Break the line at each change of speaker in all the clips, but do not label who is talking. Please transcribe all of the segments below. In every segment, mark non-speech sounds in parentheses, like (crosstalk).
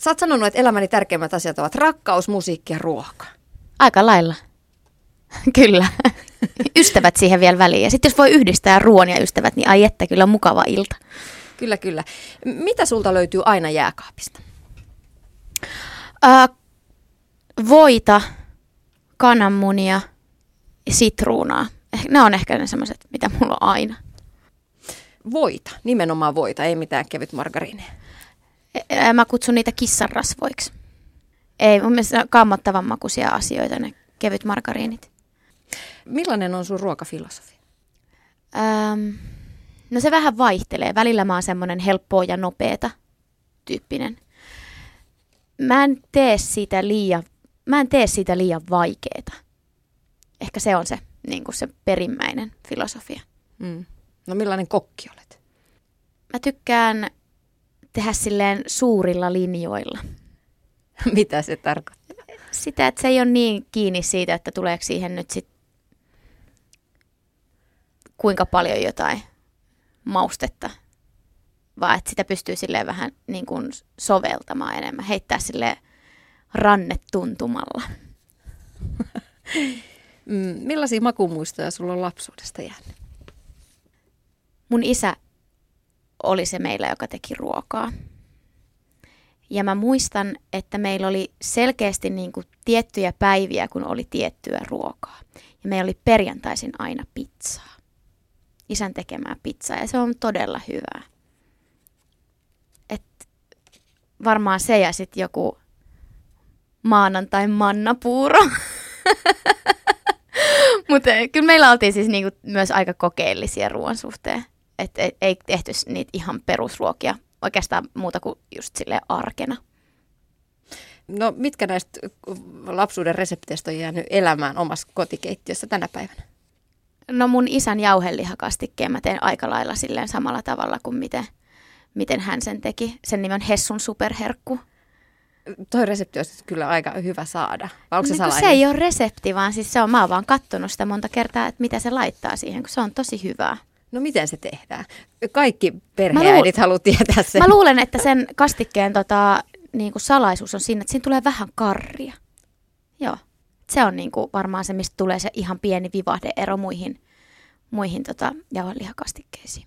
Sä oot sanonut, että elämäni tärkeimmät asiat ovat rakkaus, musiikki ja ruoka.
Aika lailla. (laughs) kyllä. (laughs) ystävät siihen vielä väliin. Ja sitten jos voi yhdistää ruoan ja ystävät, niin ai että kyllä mukava ilta.
Kyllä, kyllä. Mitä sulta löytyy aina jääkaapista?
Äh, voita, kananmunia ja sitruunaa. Ne on ehkä ne semmoiset, mitä mulla on aina.
Voita, nimenomaan voita, ei mitään kevyt margariineja.
Mä kutsun niitä kissanrasvoiksi. Ei, mun mielestä kammottavan makuisia asioita ne kevyt margariinit.
Millainen on sun ruokafilosofia?
Ähm, no se vähän vaihtelee. Välillä mä oon semmoinen helppoa ja nopeeta tyyppinen. Mä en tee siitä liian, mä en tee siitä liian vaikeeta. Ehkä se on se, niin kuin se perimmäinen filosofia.
Mm. No millainen kokki olet?
Mä tykkään tehdä silleen suurilla linjoilla. (laughs)
Mitä se tarkoittaa?
Sitä, että se ei ole niin kiinni siitä, että tuleeko siihen nyt sit kuinka paljon jotain maustetta, vaan että sitä pystyy silleen vähän niin kuin soveltamaan enemmän, heittää sille rannetuntumalla. (laughs)
Mm, millaisia makumuistoja sulla on lapsuudesta jäänyt?
Mun isä oli se meillä, joka teki ruokaa. Ja mä muistan, että meillä oli selkeästi niin kuin tiettyjä päiviä, kun oli tiettyä ruokaa. Ja meillä oli perjantaisin aina pizzaa. Isän tekemää pizzaa ja se on todella hyvää. Et varmaan se ja sitten joku maanantai mannapuuro. (laughs) Mutta kyllä meillä oltiin siis niinku myös aika kokeellisia ruoan suhteen. Että ei tehty niitä ihan perusruokia oikeastaan muuta kuin just sille arkena.
No mitkä näistä lapsuuden resepteistä on jäänyt elämään omassa kotikeittiössä tänä päivänä?
No mun isän jauhelihakastikkeen mä teen aika lailla silleen samalla tavalla kuin miten, miten hän sen teki. Sen nimi on Hessun superherkku.
Toi resepti olisi kyllä aika hyvä saada. Vai onko se,
niin se ei ole resepti, vaan siis se on, mä oon vaan kattonut sitä monta kertaa, että mitä se laittaa siihen, kun se on tosi hyvää.
No miten se tehdään? Kaikki perheäidit luul... haluaa tietää sen.
Mä luulen, että sen kastikkeen tota, niin kuin salaisuus on siinä, että siinä tulee vähän karria. Joo. Se on niin kuin varmaan se, mistä tulee se ihan pieni vivahdeero muihin, muihin tota, jauhelihakastikkeisiin.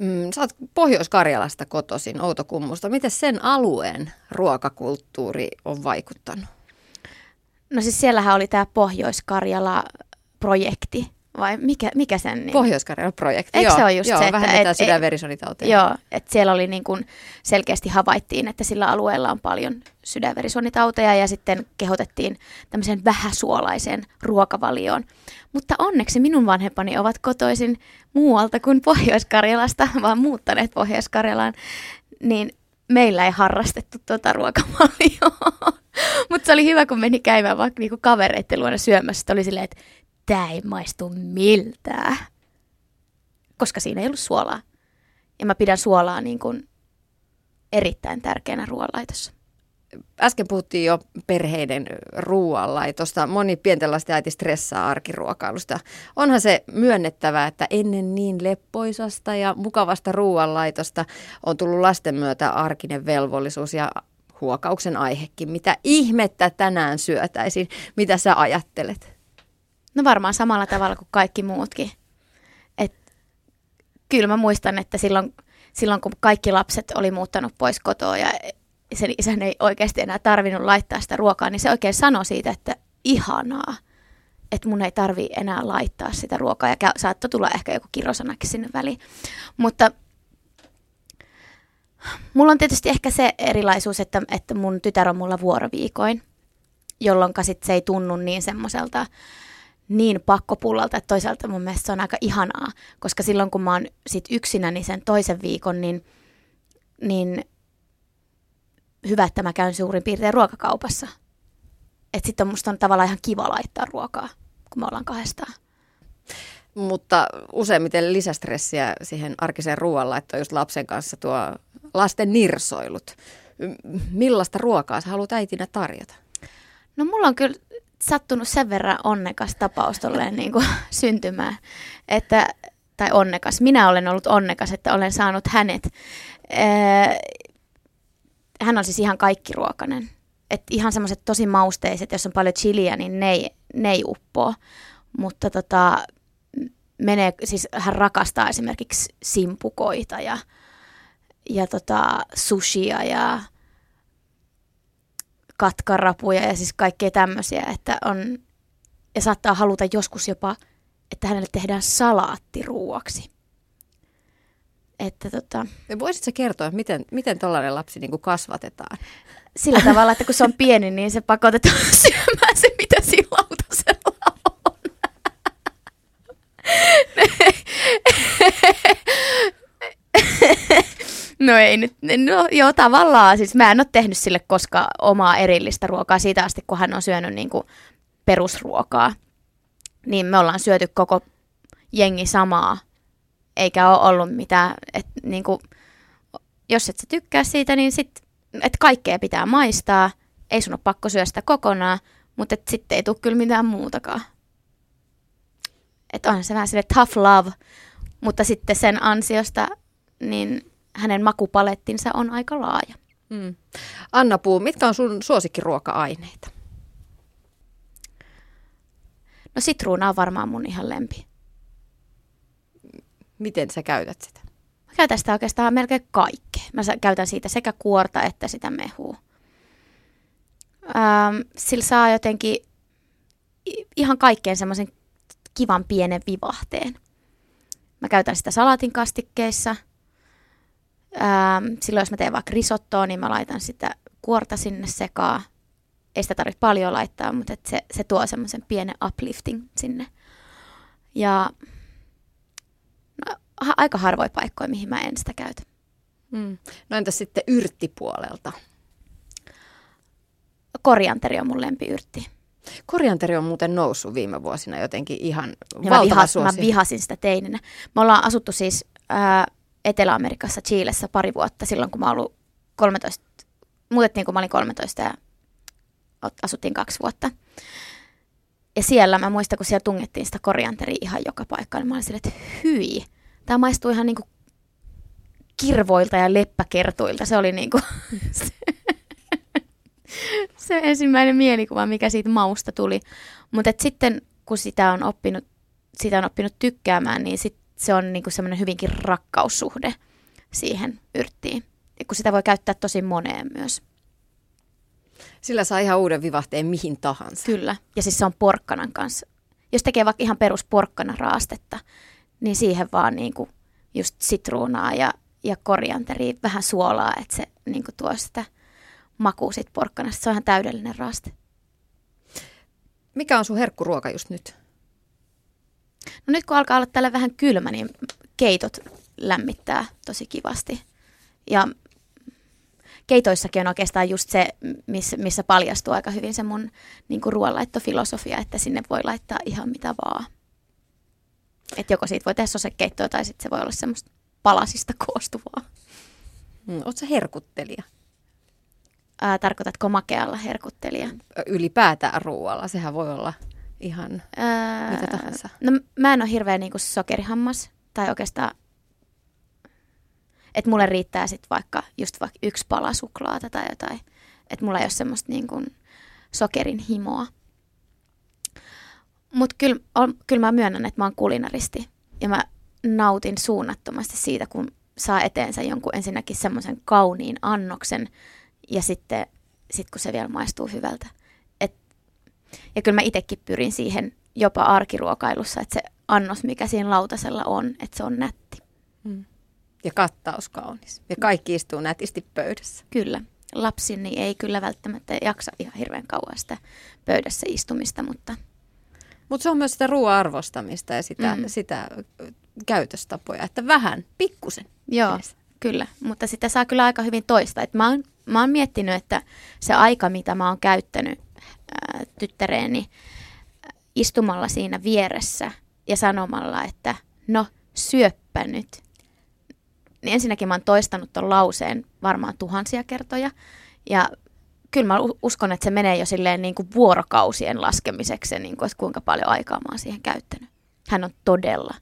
Mm, sä oot Pohjois-Karjalasta kotoisin, Outokummusta. Miten sen alueen ruokakulttuuri on vaikuttanut?
No siis siellähän oli tämä Pohjois-Karjala-projekti, vai mikä, mikä sen... Niin?
Pohjois-Karjalan projekti,
Eikö joo. se ole just
joo,
se,
että... Et, sydänverisuonitauteja.
Joo, että siellä oli niin kuin selkeästi havaittiin, että sillä alueella on paljon sydänverisuonitauteja ja sitten kehotettiin tämmöiseen vähäsuolaiseen ruokavalioon. Mutta onneksi minun vanhempani ovat kotoisin muualta kuin Pohjois-Karjalasta, (laughs) vaan muuttaneet Pohjois-Karjalaan, niin meillä ei harrastettu tuota ruokavalioa. (laughs) Mutta se oli hyvä, kun meni käymään vaikka niinku kavereiden luona syömässä. Oli silleen, että tämä ei maistu miltään, koska siinä ei ollut suolaa. Ja mä pidän suolaa niin kuin erittäin tärkeänä ruoanlaitossa.
Äsken puhuttiin jo perheiden ruoanlaitosta. Moni pienten lasten äiti stressaa arkiruokailusta. Onhan se myönnettävää, että ennen niin leppoisasta ja mukavasta ruoanlaitosta on tullut lasten myötä arkinen velvollisuus ja huokauksen aihekin. Mitä ihmettä tänään syötäisiin? Mitä sä ajattelet?
No varmaan samalla tavalla kuin kaikki muutkin. Et, kyllä mä muistan, että silloin, silloin kun kaikki lapset oli muuttanut pois kotoa ja sen isän ei oikeasti enää tarvinnut laittaa sitä ruokaa, niin se oikein sanoi siitä, että ihanaa, että mun ei tarvi enää laittaa sitä ruokaa. Ja saattoi tulla ehkä joku kirosanakin sinne väliin. Mutta mulla on tietysti ehkä se erilaisuus, että, että mun tytär on mulla vuoroviikoin, jolloin sit se ei tunnu niin semmoiselta niin pakkopullalta, että toisaalta mun mielestä se on aika ihanaa, koska silloin kun mä oon sit yksinä niin sen toisen viikon, niin, niin hyvä, että mä käyn suurin piirtein ruokakaupassa. Että sitten musta on tavallaan ihan kiva laittaa ruokaa, kun me ollaan kahdestaan.
Mutta useimmiten lisästressiä siihen arkiseen ruoanlaittoon just lapsen kanssa tuo lasten nirsoilut. Millaista ruokaa sä haluat äitinä tarjota?
No mulla on kyllä sattunut sen verran onnekas tapaus tolleen niin kuin syntymään, että, tai onnekas, minä olen ollut onnekas, että olen saanut hänet. hän on siis ihan kaikki ruokanen. Et ihan semmoiset tosi mausteiset, jos on paljon chiliä, niin ne ei, ne ei uppoo. Mutta tota, menee, siis hän rakastaa esimerkiksi simpukoita ja, ja tota, sushia ja katkarapuja ja siis kaikkea tämmöisiä, että on, ja saattaa haluta joskus jopa, että hänelle tehdään salaattiruuaksi.
Että tota... Voisitko kertoa, miten, miten tällainen lapsi niin kuin kasvatetaan?
Sillä (laughs) tavalla, että kun se on pieni, niin se pakotetaan (laughs) syömään se, mitä siinä lautasella on. (laughs) No ei nyt, no joo tavallaan, siis mä en ole tehnyt sille koska omaa erillistä ruokaa siitä asti, kun hän on syönyt niin kuin perusruokaa. Niin me ollaan syöty koko jengi samaa, eikä ole ollut mitään, että niin kuin, jos et sä tykkää siitä, niin sit, että kaikkea pitää maistaa, ei sun ole pakko syödä sitä kokonaan, mutta sitten ei tule kyllä mitään muutakaan. Että onhan se vähän sille tough love, mutta sitten sen ansiosta, niin hänen makupalettinsa on aika laaja. Mm.
Anna Puu, mitkä on sun suosikkiruoka-aineita?
No sitruuna on varmaan mun ihan lempi.
Miten sä käytät sitä?
Mä käytän sitä oikeastaan melkein kaikkea. Mä käytän siitä sekä kuorta että sitä mehua. Ähm, sillä saa jotenkin ihan kaikkeen semmoisen kivan pienen vivahteen. Mä käytän sitä salaatin kastikkeissa – Ähm, silloin jos mä teen vaikka risottoa, niin mä laitan sitä kuorta sinne sekaan. Ei sitä tarvitse paljon laittaa, mutta et se, se tuo semmoisen pienen uplifting sinne. Ja no, ha- aika harvoin paikkoja, mihin mä en sitä käytä.
Mm. No entäs sitten yrttipuolelta?
Korianteri on mun lempiyrtti.
Korianteri on muuten noussut viime vuosina jotenkin ihan ja valtava mä, vihas,
mä vihasin sitä teininä. Me ollaan asuttu siis ää, Etelä-Amerikassa, Chiilessä pari vuotta silloin, kun mä ollut 13, muutettiin kun mä olin 13 ja asuttiin kaksi vuotta. Ja siellä mä muistan, kun siellä tungettiin sitä korianteria ihan joka paikkaan, niin mä olin silleen, että hyi, tämä maistuu ihan niinku kirvoilta ja leppäkertuilta. Se oli niinku se, (laughs) se ensimmäinen mielikuva, mikä siitä mausta tuli. Mutta sitten kun sitä on oppinut, sitä on oppinut tykkäämään, niin sit se on niin kuin semmoinen hyvinkin rakkaussuhde siihen yrttiin. Ja kun sitä voi käyttää tosi moneen myös.
Sillä saa ihan uuden vivahteen mihin tahansa.
Kyllä. Ja siis se on porkkanan kanssa. Jos tekee vaikka ihan perus raastetta, niin siihen vaan niin kuin just sitruunaa ja, ja korianteria, vähän suolaa, että se niin kuin tuo sitä makua sit porkkanasta. Se on ihan täydellinen raaste.
Mikä on sun herkkuruoka just nyt?
No nyt kun alkaa olla tällä vähän kylmä, niin keitot lämmittää tosi kivasti. Ja keitoissakin on oikeastaan just se, missä, missä paljastuu aika hyvin se mun niin kuin ruoanlaittofilosofia, että sinne voi laittaa ihan mitä vaan. Että joko siitä voi tehdä sosekeittoa tai sitten se voi olla semmoista palasista koostuvaa.
Mm, Oletko herkuttelija?
Ää, tarkoitatko makealla herkuttelija?
Ylipäätään ruoalla, sehän voi olla ihan Ää, mitä tahansa?
No mä en ole hirveän niinku sokerihammas, tai oikeastaan, että mulle riittää sitten vaikka just vaikka yksi pala suklaata tai jotain. Että mulla ei ole semmoista niinku sokerin himoa. Mutta kyllä kyl mä myönnän, että mä oon kulinaristi. Ja mä nautin suunnattomasti siitä, kun saa eteensä jonkun ensinnäkin semmoisen kauniin annoksen ja sitten sit kun se vielä maistuu hyvältä. Ja kyllä mä itsekin pyrin siihen jopa arkiruokailussa, että se annos, mikä siinä lautasella on, että se on nätti. Mm.
Ja kattaus kaunis. Ja kaikki istuu nätisti pöydässä.
Kyllä. Lapsini ei kyllä välttämättä jaksa ihan hirveän kauan sitä pöydässä istumista, mutta...
Mutta se on myös sitä ruoan arvostamista ja sitä, mm. sitä käytöstapoja, että vähän, pikkusen.
Joo, edes. kyllä. Mutta sitä saa kyllä aika hyvin toista. Et mä, oon, mä oon miettinyt, että se aika, mitä mä oon käyttänyt tyttäreeni istumalla siinä vieressä ja sanomalla, että no syöppä nyt. Niin ensinnäkin mä oon toistanut ton lauseen varmaan tuhansia kertoja ja kyllä mä uskon, että se menee jo silleen niin kuin vuorokausien laskemiseksi, niin kuin, että kuinka paljon aikaa mä oon siihen käyttänyt. Hän on todella,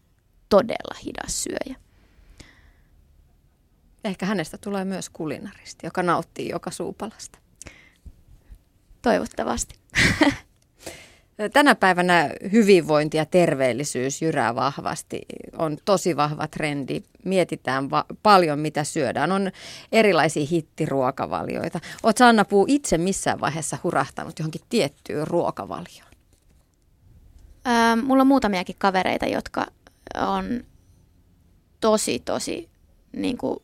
todella hidas syöjä.
Ehkä hänestä tulee myös kulinaristi, joka nauttii joka suupalasta.
Toivottavasti. (laughs)
Tänä päivänä hyvinvointi ja terveellisyys jyrää vahvasti. On tosi vahva trendi. Mietitään va- paljon, mitä syödään. On erilaisia hittiruokavalioita. Oletko Anna Puu itse missään vaiheessa hurahtanut johonkin tiettyyn ruokavalioon?
Öö, mulla on muutamiakin kavereita, jotka on tosi, tosi niin kuin,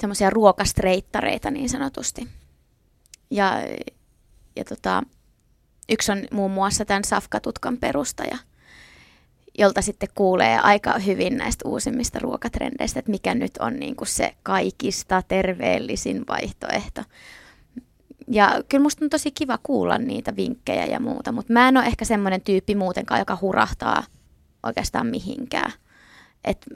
semmoisia ruokastreittareita niin sanotusti. Ja, ja tota, yksi on muun muassa tämän Safkatutkan perustaja, jolta sitten kuulee aika hyvin näistä uusimmista ruokatrendeistä, että mikä nyt on niin kuin se kaikista terveellisin vaihtoehto. Ja kyllä musta on tosi kiva kuulla niitä vinkkejä ja muuta, mutta mä en ole ehkä semmoinen tyyppi muutenkaan, joka hurahtaa oikeastaan mihinkään. Et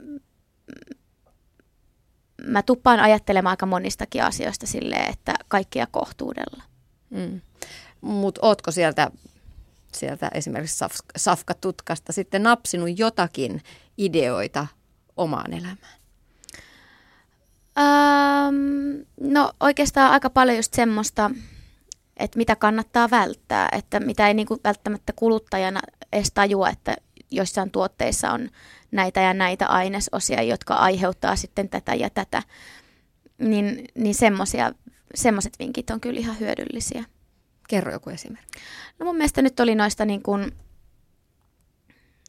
mä tuppaan ajattelemaan aika monistakin asioista silleen, että kaikkia kohtuudella.
Mm. Mutta ootko sieltä, sieltä esimerkiksi saf, Safka-tutkasta sitten napsinut jotakin ideoita omaan elämään?
Ähm, no oikeastaan aika paljon just semmoista, että mitä kannattaa välttää, että mitä ei niinku välttämättä kuluttajana edes tajua, että joissain tuotteissa on näitä ja näitä ainesosia, jotka aiheuttaa sitten tätä ja tätä, niin, niin semmoiset vinkit on kyllä ihan hyödyllisiä.
Kerro joku esimerkki.
No mun mielestä nyt oli noista niin kuin,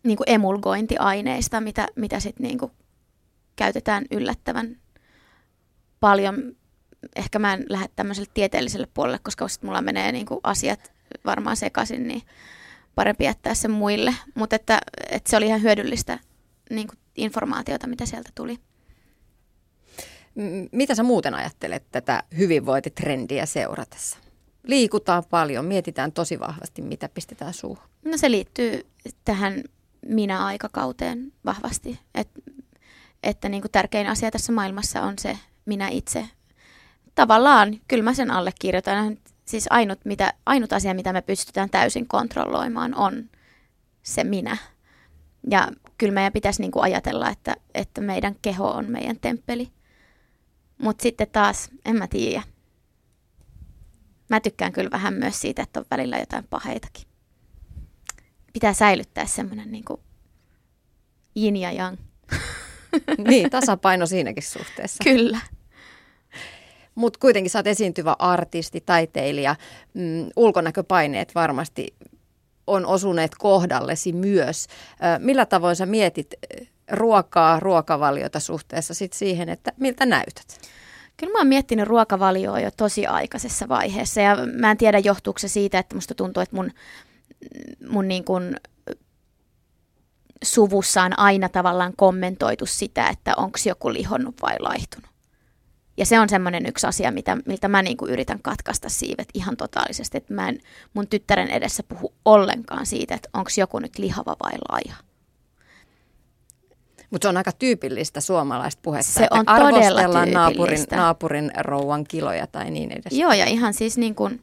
niin kuin emulgointiaineista, mitä, mitä sitten niin kuin käytetään yllättävän paljon. Ehkä mä en lähde tämmöiselle tieteelliselle puolelle, koska sitten mulla menee niin kuin asiat varmaan sekaisin, niin parempi jättää sen muille. Mutta että, että se oli ihan hyödyllistä niin kuin informaatiota, mitä sieltä tuli.
Mitä sä muuten ajattelet tätä hyvinvointitrendiä seuratessa? liikutaan paljon, mietitään tosi vahvasti, mitä pistetään suuhun.
No se liittyy tähän minä-aikakauteen vahvasti, Et, että niin kuin tärkein asia tässä maailmassa on se minä itse. Tavallaan, kyllä mä sen allekirjoitan. Siis ainut, mitä, ainut asia, mitä me pystytään täysin kontrolloimaan, on se minä. Ja kyllä meidän pitäisi niin kuin ajatella, että, että meidän keho on meidän temppeli. Mutta sitten taas, en mä tiedä mä tykkään kyllä vähän myös siitä, että on välillä jotain paheitakin. Pitää säilyttää semmoinen niin kuin yin ja yang. (laughs)
niin, tasapaino siinäkin suhteessa.
Kyllä.
Mutta kuitenkin sä oot esiintyvä artisti, taiteilija. Mm, ulkonäköpaineet varmasti on osuneet kohdallesi myös. Millä tavoin sä mietit ruokaa, ruokavaliota suhteessa sit siihen, että miltä näytät?
Kyllä mä oon miettinyt ruokavalioa jo tosi aikaisessa vaiheessa ja mä en tiedä johtuuko se siitä, että musta tuntuu, että mun, mun niin kuin suvussa on aina tavallaan kommentoitu sitä, että onko joku lihonnut vai laihtunut. Ja se on semmoinen yksi asia, mitä, miltä mä niin kuin yritän katkaista siivet ihan totaalisesti, että mä en mun tyttären edessä puhu ollenkaan siitä, että onko joku nyt lihava vai laiha.
Mutta se on aika tyypillistä suomalaista puhetta,
se on arvostellaan
naapurin, naapurin rouvan kiloja tai niin edes.
Joo, ja ihan siis niin kuin,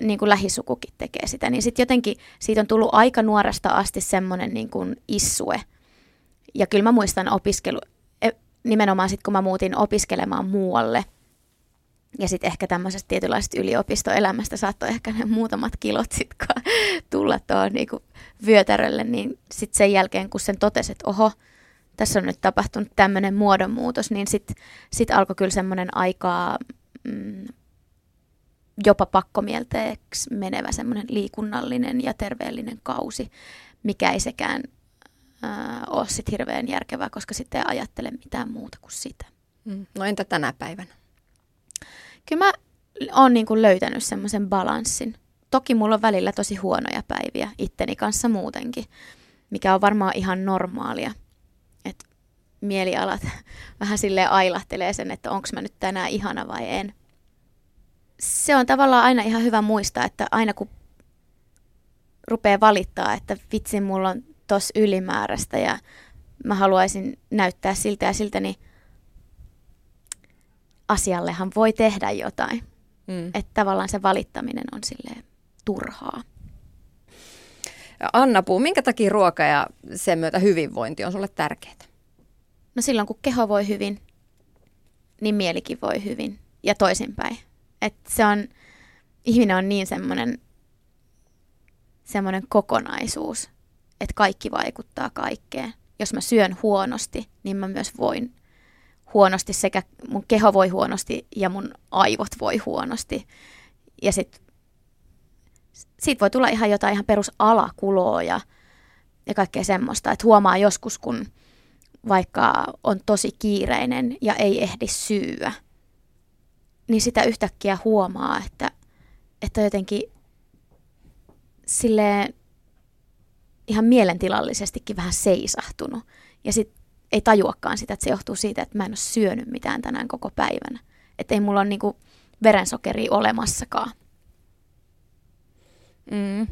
niin kuin lähisukukin tekee sitä. Niin sitten jotenkin siitä on tullut aika nuoresta asti semmoinen niin kuin issue. Ja kyllä mä muistan opiskelu, nimenomaan sitten kun mä muutin opiskelemaan muualle, ja sitten ehkä tämmöisestä tietynlaisesta yliopistoelämästä saattoi ehkä ne muutamat kilot sitten tulla tuohon niin vyötärölle, niin sitten sen jälkeen kun sen totesi, että oho, tässä on nyt tapahtunut tämmöinen muodonmuutos, niin sitten sit alkoi kyllä semmoinen aika mm, jopa pakkomielteeksi menevä semmoinen liikunnallinen ja terveellinen kausi, mikä ei sekään äh, ole sitten hirveän järkevää, koska sitten ei ajattele mitään muuta kuin sitä.
Mm. No entä tänä päivänä?
Kyllä mä oon niin kuin löytänyt semmoisen balanssin. Toki mulla on välillä tosi huonoja päiviä itteni kanssa muutenkin, mikä on varmaan ihan normaalia mielialat (laughs) vähän sille ailahtelee sen, että onko mä nyt tänään ihana vai en. Se on tavallaan aina ihan hyvä muistaa, että aina kun rupeaa valittaa, että vitsi mulla on tos ylimääräistä ja mä haluaisin näyttää siltä ja siltä, niin asiallehan voi tehdä jotain. Mm. Että tavallaan se valittaminen on sille turhaa.
Anna Puu, minkä takia ruoka ja sen myötä hyvinvointi on sulle tärkeää?
No silloin kun keho voi hyvin, niin mielikin voi hyvin ja toisinpäin. Et se on, ihminen on niin semmoinen semmoinen kokonaisuus, että kaikki vaikuttaa kaikkeen. Jos mä syön huonosti, niin mä myös voin huonosti, sekä mun keho voi huonosti ja mun aivot voi huonosti. Ja sit, siitä voi tulla ihan jotain ihan perusalakuloa ja, ja kaikkea semmoista, että huomaa joskus, kun vaikka on tosi kiireinen ja ei ehdi syyä, niin sitä yhtäkkiä huomaa, että, että jotenkin silleen ihan mielentilallisestikin vähän seisahtunut. Ja sitten ei tajuakaan sitä, että se johtuu siitä, että mä en ole syönyt mitään tänään koko päivänä. Että ei mulla ole niinku verensokeri olemassakaan.
Mm.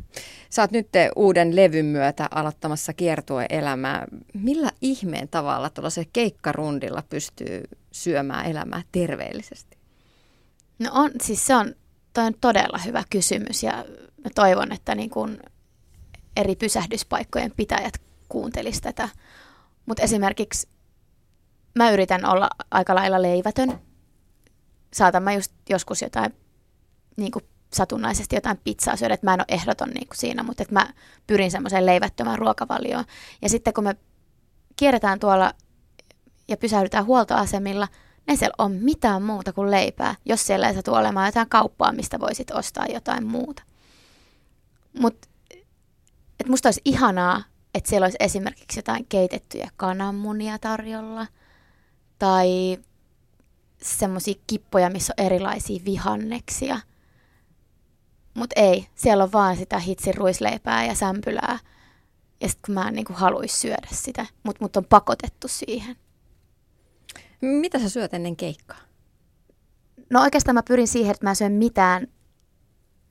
Sä oot nyt uuden levyn myötä aloittamassa kiertueelämää. Millä ihmeen tavalla tuollaisella keikkarundilla pystyy syömään elämää terveellisesti?
No on, siis se on, toi on todella hyvä kysymys ja mä toivon, että niin kun eri pysähdyspaikkojen pitäjät kuuntelis tätä. Mutta esimerkiksi mä yritän olla aika lailla leivätön. Saatan mä just joskus jotain niin kuin satunnaisesti jotain pizzaa syödä, että mä en ole ehdoton niin kuin siinä, mutta että mä pyrin semmoiseen leivättömään ruokavalioon. Ja sitten kun me kierretään tuolla ja pysähdytään huoltoasemilla, ei siellä ole mitään muuta kuin leipää, jos siellä ei satu olemaan jotain kauppaa, mistä voisit ostaa jotain muuta. Mutta musta olisi ihanaa, että siellä olisi esimerkiksi jotain keitettyjä kananmunia tarjolla tai semmoisia kippoja, missä on erilaisia vihanneksia. Mutta ei, siellä on vaan sitä hitsin ruisleipää ja sämpylää. Ja sitten kun mä en niinku haluaisi syödä sitä, mutta mut on pakotettu siihen.
Mitä sä syöt ennen keikkaa?
No oikeastaan mä pyrin siihen, että mä syön mitään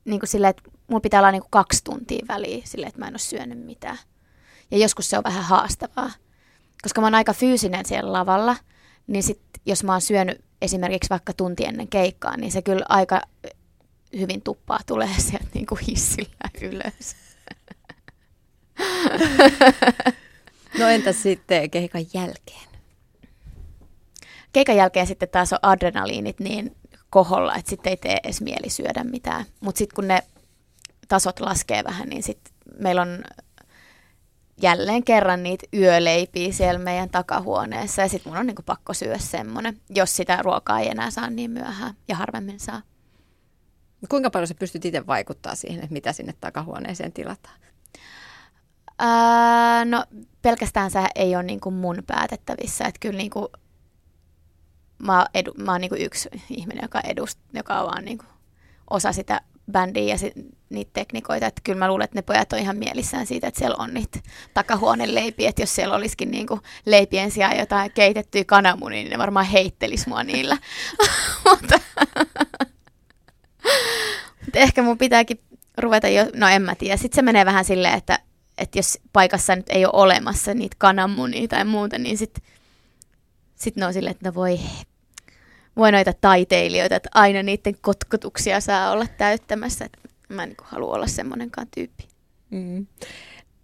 niin kuin silleen, että mulla pitää olla niin kuin kaksi tuntia väliä silleen, että mä en ole syönyt mitään. Ja joskus se on vähän haastavaa. Koska mä oon aika fyysinen siellä lavalla, niin sit, jos mä oon syönyt esimerkiksi vaikka tunti ennen keikkaa, niin se kyllä aika hyvin tuppaa tulee (laughs) sieltä niin kuin hissillä ylös.
No entäs sitten keikan jälkeen?
Keikan jälkeen sitten taas on adrenaliinit niin koholla, että sitten ei tee edes mieli syödä mitään. Mutta sitten kun ne tasot laskee vähän, niin sitten meillä on jälleen kerran niitä yöleipiä siellä meidän takahuoneessa ja sitten mun on niinku pakko syödä semmoinen, jos sitä ruokaa ei enää saa niin myöhään ja harvemmin saa.
Kuinka paljon sä pystyt itse vaikuttaa siihen, että mitä sinne takahuoneeseen tilataan?
Ää, no pelkästään se ei ole niinku mun päätettävissä, että kyllä niinku, mä, edu, mä oon niinku yksi ihminen, joka, edust, joka on vaan niinku osa sitä bändiä ja sit, niitä teknikoita. Että kyllä mä luulen, että ne pojat on ihan mielissään siitä, että siellä on niitä takahuoneen leipiä. Että jos siellä olisikin niinku leipien sijaan jotain keitettyä kananmunia, niin ne varmaan heittelis mua niillä. (laughs) Mutta ehkä mun pitääkin ruveta jo, no en mä tiedä. Sitten se menee vähän silleen, että, että jos paikassa nyt ei ole olemassa niitä kananmunia tai muuta, niin sitten sit ne on silleen, että no voi voi noita taiteilijoita, että aina niiden kotkotuksia saa olla täyttämässä. Että mä en niin halua olla semmoinenkaan tyyppi. Mm.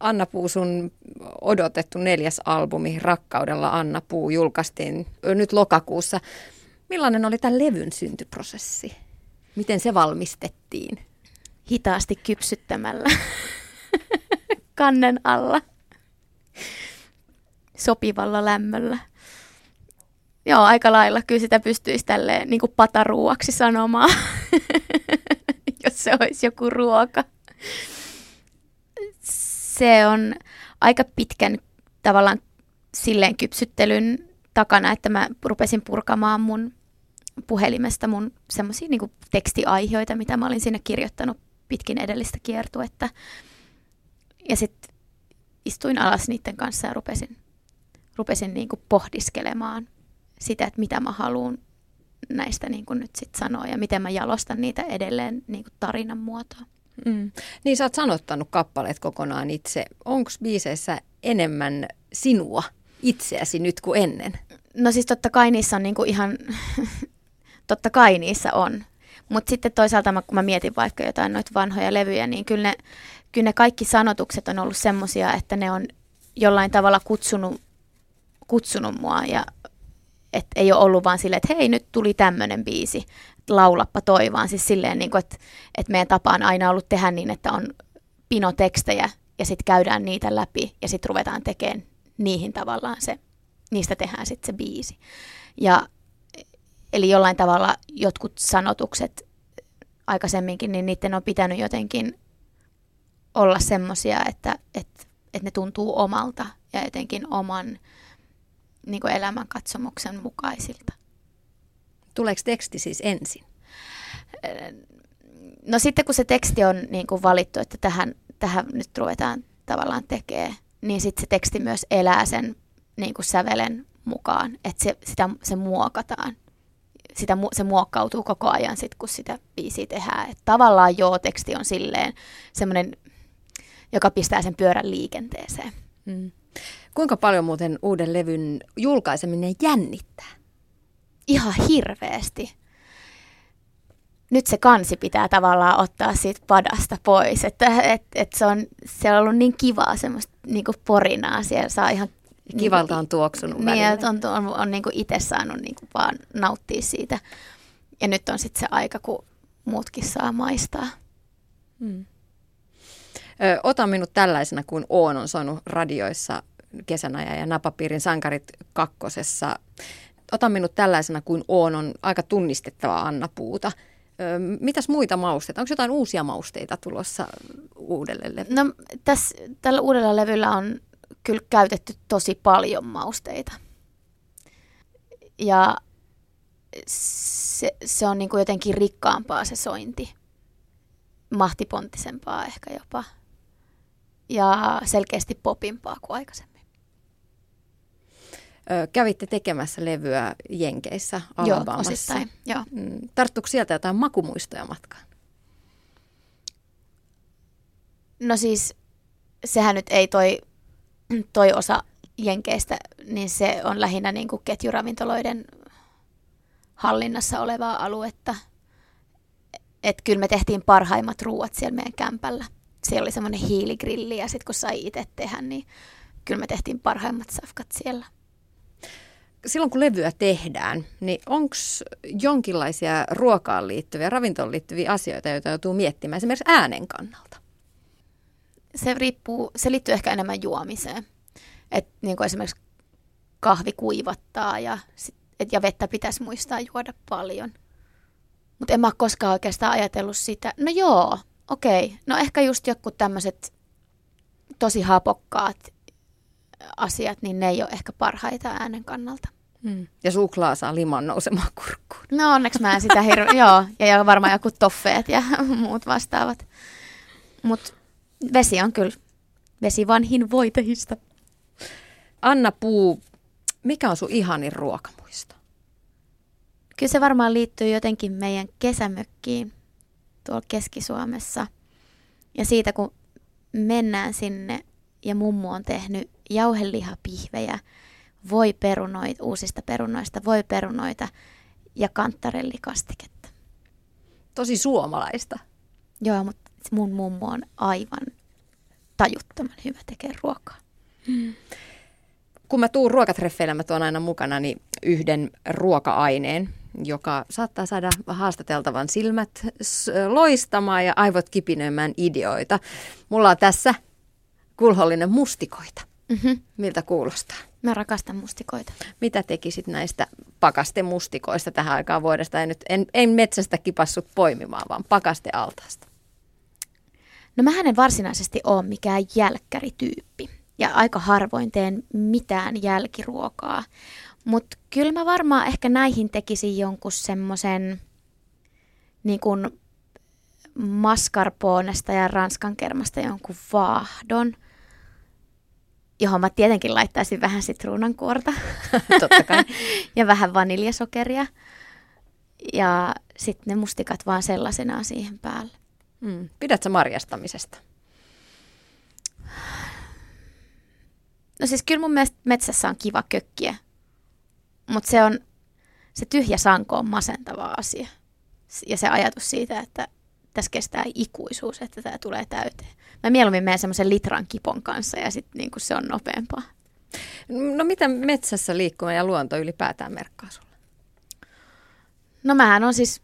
Anna Puu, sun odotettu neljäs albumi Rakkaudella Anna Puu julkaistiin nyt lokakuussa. Millainen oli tämän levyn syntyprosessi? Miten se valmistettiin?
Hitaasti kypsyttämällä (laughs) kannen alla sopivalla lämmöllä. Joo, aika lailla. Kyllä sitä pystyisi tälleen niin kuin pataruuaksi sanomaan, (laughs) jos se olisi joku ruoka. Se on aika pitkän tavallaan silleen kypsyttelyn takana, että mä rupesin purkamaan mun puhelimesta mun semmoisia niin tekstiaiheita, mitä mä olin sinne kirjoittanut pitkin edellistä kiertuetta. Ja sitten istuin alas niiden kanssa ja rupesin, rupesin niin kuin pohdiskelemaan sitä, että mitä mä haluan näistä niin kuin nyt sit sanoa ja miten mä jalostan niitä edelleen niin kuin tarinan muotoa.
Mm. Niin sä oot sanottanut kappaleet kokonaan itse. Onko biiseissä enemmän sinua itseäsi nyt kuin ennen?
No siis totta kai niissä on niin kuin ihan, (laughs) totta kai niissä on. Mutta sitten toisaalta kun mä mietin vaikka jotain noita vanhoja levyjä, niin kyllä ne, kyllä ne kaikki sanotukset on ollut semmosia, että ne on jollain tavalla kutsunut, kutsunut mua ja Et ei ole ollut vaan silleen, että hei nyt tuli tämmöinen biisi, laulappa toi, vaan siis silleen, niin kuin, että, että meidän tapa on aina ollut tehdä niin, että on pinotekstejä ja sitten käydään niitä läpi ja sitten ruvetaan tekemään niihin tavallaan se, niistä tehdään sitten se biisi. Ja eli jollain tavalla jotkut sanotukset aikaisemminkin, niin niiden on pitänyt jotenkin olla semmoisia, että, että, että ne tuntuu omalta ja jotenkin oman niin kuin elämänkatsomuksen mukaisilta.
Tuleeko teksti siis ensin?
No sitten kun se teksti on niin kuin valittu, että tähän, tähän nyt ruvetaan tavallaan tekemään, niin sitten se teksti myös elää sen niin kuin sävelen mukaan, että se, sitä, se muokataan. Sitä, se muokkautuu koko ajan sit, kun sitä biisiä tehdään. Et tavallaan joo, teksti on silleen semmoinen, joka pistää sen pyörän liikenteeseen. Mm.
Kuinka paljon muuten uuden levyn julkaiseminen jännittää?
Ihan hirveästi. Nyt se kansi pitää tavallaan ottaa siitä padasta pois. Että et, et se, on, se on ollut niin kivaa semmoista niin porinaa. Siellä saa ihan
Kivalta niin, on tuoksunut
Niin, että on, on, on, on niin itse saanut niin vaan nauttia siitä. Ja nyt on sitten se aika, kun muutkin saa maistaa. Hmm.
Ö, ota minut tällaisena kuin Oon on saanut radioissa kesänä ja Napapiirin sankarit kakkosessa. Ota minut tällaisena kuin Oon on aika tunnistettava Anna Puuta. Mitäs muita mausteita? Onko jotain uusia mausteita tulossa uudelle levylle?
No, tässä, tällä uudella levyllä on kyllä käytetty tosi paljon mausteita. Ja se, se on niin kuin jotenkin rikkaampaa se sointi. Mahtiponttisempaa ehkä jopa. Ja selkeästi popimpaa kuin aikaisemmin.
Ö, kävitte tekemässä levyä Jenkeissä, Alabamassa. Joo, osittain,
joo.
Mm, tarttuiko sieltä jotain makumuistoja matkaan?
No siis, sehän nyt ei toi toi osa Jenkeistä, niin se on lähinnä niin kuin ketjuravintoloiden hallinnassa olevaa aluetta. Että kyllä me tehtiin parhaimmat ruuat siellä meidän kämpällä. Siellä oli semmoinen hiiligrilli ja sitten kun sai itse tehdä, niin kyllä me tehtiin parhaimmat safkat siellä.
Silloin kun levyä tehdään, niin onko jonkinlaisia ruokaan liittyviä, ravintoon liittyviä asioita, joita joutuu miettimään esimerkiksi äänen kannalta?
se, riippuu, se liittyy ehkä enemmän juomiseen. Et niin kuin esimerkiksi kahvi kuivattaa ja, et, ja vettä pitäisi muistaa juoda paljon. Mutta en mä koskaan oikeastaan ajatellut sitä. No joo, okei. No ehkä just joku tämmöiset tosi hapokkaat asiat, niin ne ei ole ehkä parhaita äänen kannalta.
Hmm. Ja suklaa saa liman nousemaan kurkkuun.
No onneksi mä en sitä hirveä, (laughs) joo. Ja varmaan joku toffeet ja (laughs) muut vastaavat. Mutta vesi on kyllä vesi vanhin voitehista.
Anna Puu, mikä on sun ihanin ruokamuisto?
Kyllä se varmaan liittyy jotenkin meidän kesämökkiin tuolla Keski-Suomessa. Ja siitä kun mennään sinne ja mummu on tehnyt jauhelihapihvejä, voi perunoita, uusista perunoista, voi perunoita ja kantarellikastiketta.
Tosi suomalaista.
Joo, mutta mun mummo on aivan tajuttoman hyvä tekee ruokaa. Hmm.
Kun mä tuun ruokatreffeillä, mä tuon aina mukana niin yhden ruoka-aineen, joka saattaa saada haastateltavan silmät loistamaan ja aivot kipinöimään ideoita. Mulla on tässä kulhollinen mustikoita. Mm-hmm. Miltä kuulostaa?
Mä rakastan mustikoita.
Mitä tekisit näistä pakastemustikoista tähän aikaan vuodesta? En, nyt, en, en metsästä kipassut poimimaan, vaan pakastealtaasta.
No mä en varsinaisesti ole mikään jälkkärityyppi ja aika harvoin teen mitään jälkiruokaa. Mutta kyllä mä varmaan ehkä näihin tekisin jonkun semmoisen niin kuin mascarponesta ja ranskankermasta jonkun vaahdon, johon mä tietenkin laittaisin vähän sitruunankuorta. (laughs)
Totta kai. (laughs)
ja vähän vaniljasokeria. Ja sitten ne mustikat vaan sellaisenaan siihen päälle.
Mm. Pidätkö marjastamisesta?
No siis kyllä mun mielestä metsässä on kiva kökkiä, mutta se on, se tyhjä sanko on masentava asia. Ja se ajatus siitä, että tässä kestää ikuisuus, että tämä tulee täyteen. Mä mieluummin menen semmoisen litran kipon kanssa ja sitten niin se on nopeampaa.
No mitä metsässä liikkuminen ja luonto ylipäätään merkkaa sulle?
No mähän on siis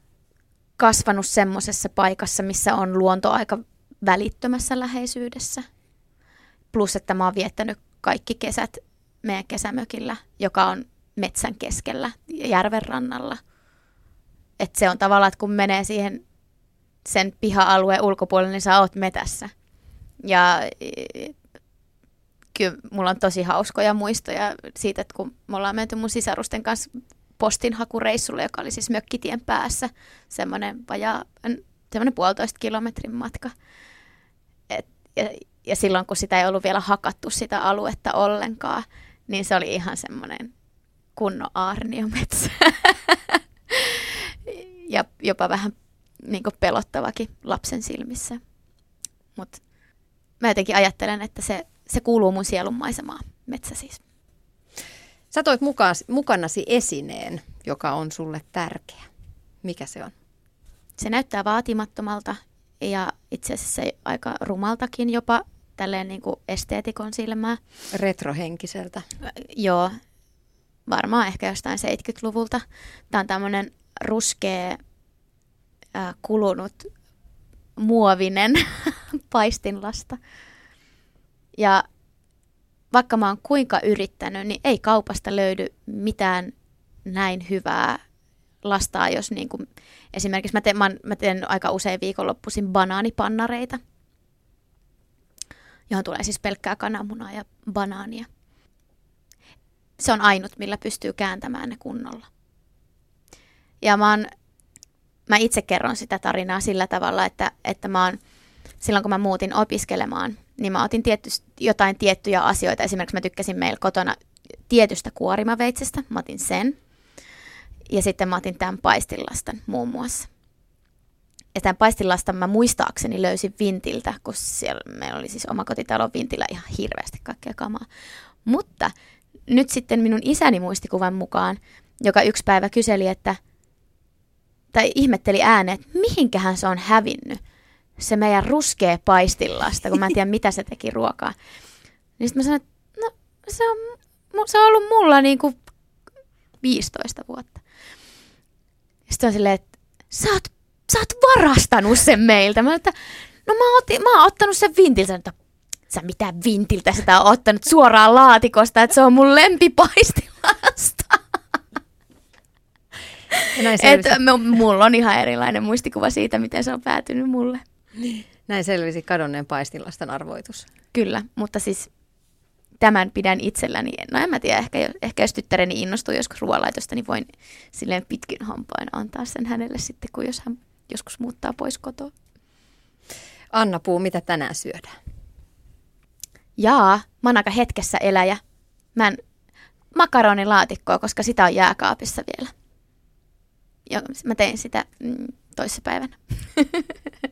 kasvanut semmoisessa paikassa, missä on luonto aika välittömässä läheisyydessä. Plus, että mä oon viettänyt kaikki kesät meidän kesämökillä, joka on metsän keskellä järven rannalla. Et se on tavallaan, että kun menee siihen sen piha-alueen ulkopuolelle, niin sä oot metässä. Ja kyllä mulla on tosi hauskoja muistoja siitä, että kun me ollaan menty mun sisarusten kanssa postinhakureissulle, joka oli siis mökkitien päässä, semmoinen vajaa, semmoinen puolitoista kilometrin matka. Et, ja, ja silloin, kun sitä ei ollut vielä hakattu sitä aluetta ollenkaan, niin se oli ihan semmoinen kunnon aarniometsä. (laughs) ja jopa vähän niin pelottavakin lapsen silmissä. Mutta mä jotenkin ajattelen, että se, se kuuluu mun sielun maisemaan, metsä siis.
Sä toit mukanasi esineen, joka on sulle tärkeä. Mikä se on?
Se näyttää vaatimattomalta ja itse asiassa aika rumaltakin jopa tälleen niin kuin esteetikon silmää.
Retrohenkiseltä.
Joo, varmaan ehkä jostain 70-luvulta. Tämä on tämmöinen ruskea, kulunut, muovinen (laughs) paistinlasta. Ja vaikka mä oon kuinka yrittänyt, niin ei kaupasta löydy mitään näin hyvää lastaa, jos niin kuin, esimerkiksi mä teen, mä, mä teen aika usein viikonloppuisin banaanipannareita, johon tulee siis pelkkää kananmunaa ja banaania. Se on ainut, millä pystyy kääntämään ne kunnolla. Ja mä, oon, mä itse kerron sitä tarinaa sillä tavalla, että, että mä oon, silloin kun mä muutin opiskelemaan, niin mä otin tietty, jotain tiettyjä asioita. Esimerkiksi mä tykkäsin meillä kotona tietystä kuorimaveitsestä, mä otin sen. Ja sitten mä otin tämän paistilastan muun muassa. Ja tämän paistilastan mä muistaakseni löysin Vintiltä, kun siellä meillä oli siis omakotitalon Vintillä ihan hirveästi kaikkea kamaa. Mutta nyt sitten minun isäni muistikuvan mukaan, joka yksi päivä kyseli, että, tai ihmetteli ääneen, että mihinkähän se on hävinnyt, se meidän ruskea paistillasta, kun mä en tiedä, mitä se teki ruokaa. Niin sitten mä sanoin, että no se on, se on ollut mulla niin kuin 15 vuotta. Sitten on silleen, että sä oot, sä oot varastanut sen meiltä. Mä että no mä, otin, mä oon ottanut sen vintiltä, että sä mitä vintiltä sitä on ottanut suoraan laatikosta, että se on mun lempipaistilasta. Että mulla on ihan erilainen muistikuva siitä, miten se on päätynyt mulle.
Näin selvisi kadonneen paistilastan arvoitus.
Kyllä, mutta siis tämän pidän itselläni. No en mä tiedä, ehkä, ehkä jos tyttäreni innostuu joskus ruoanlaitosta, niin voin silleen pitkin hampain antaa sen hänelle sitten, kun jos hän joskus muuttaa pois kotoa.
Anna Puu, mitä tänään syödään?
Jaa, mä oon aika hetkessä eläjä. Mä en makaronilaatikkoa, koska sitä on jääkaapissa vielä. Ja mä tein sitä mm, toissapäivänä. (laughs)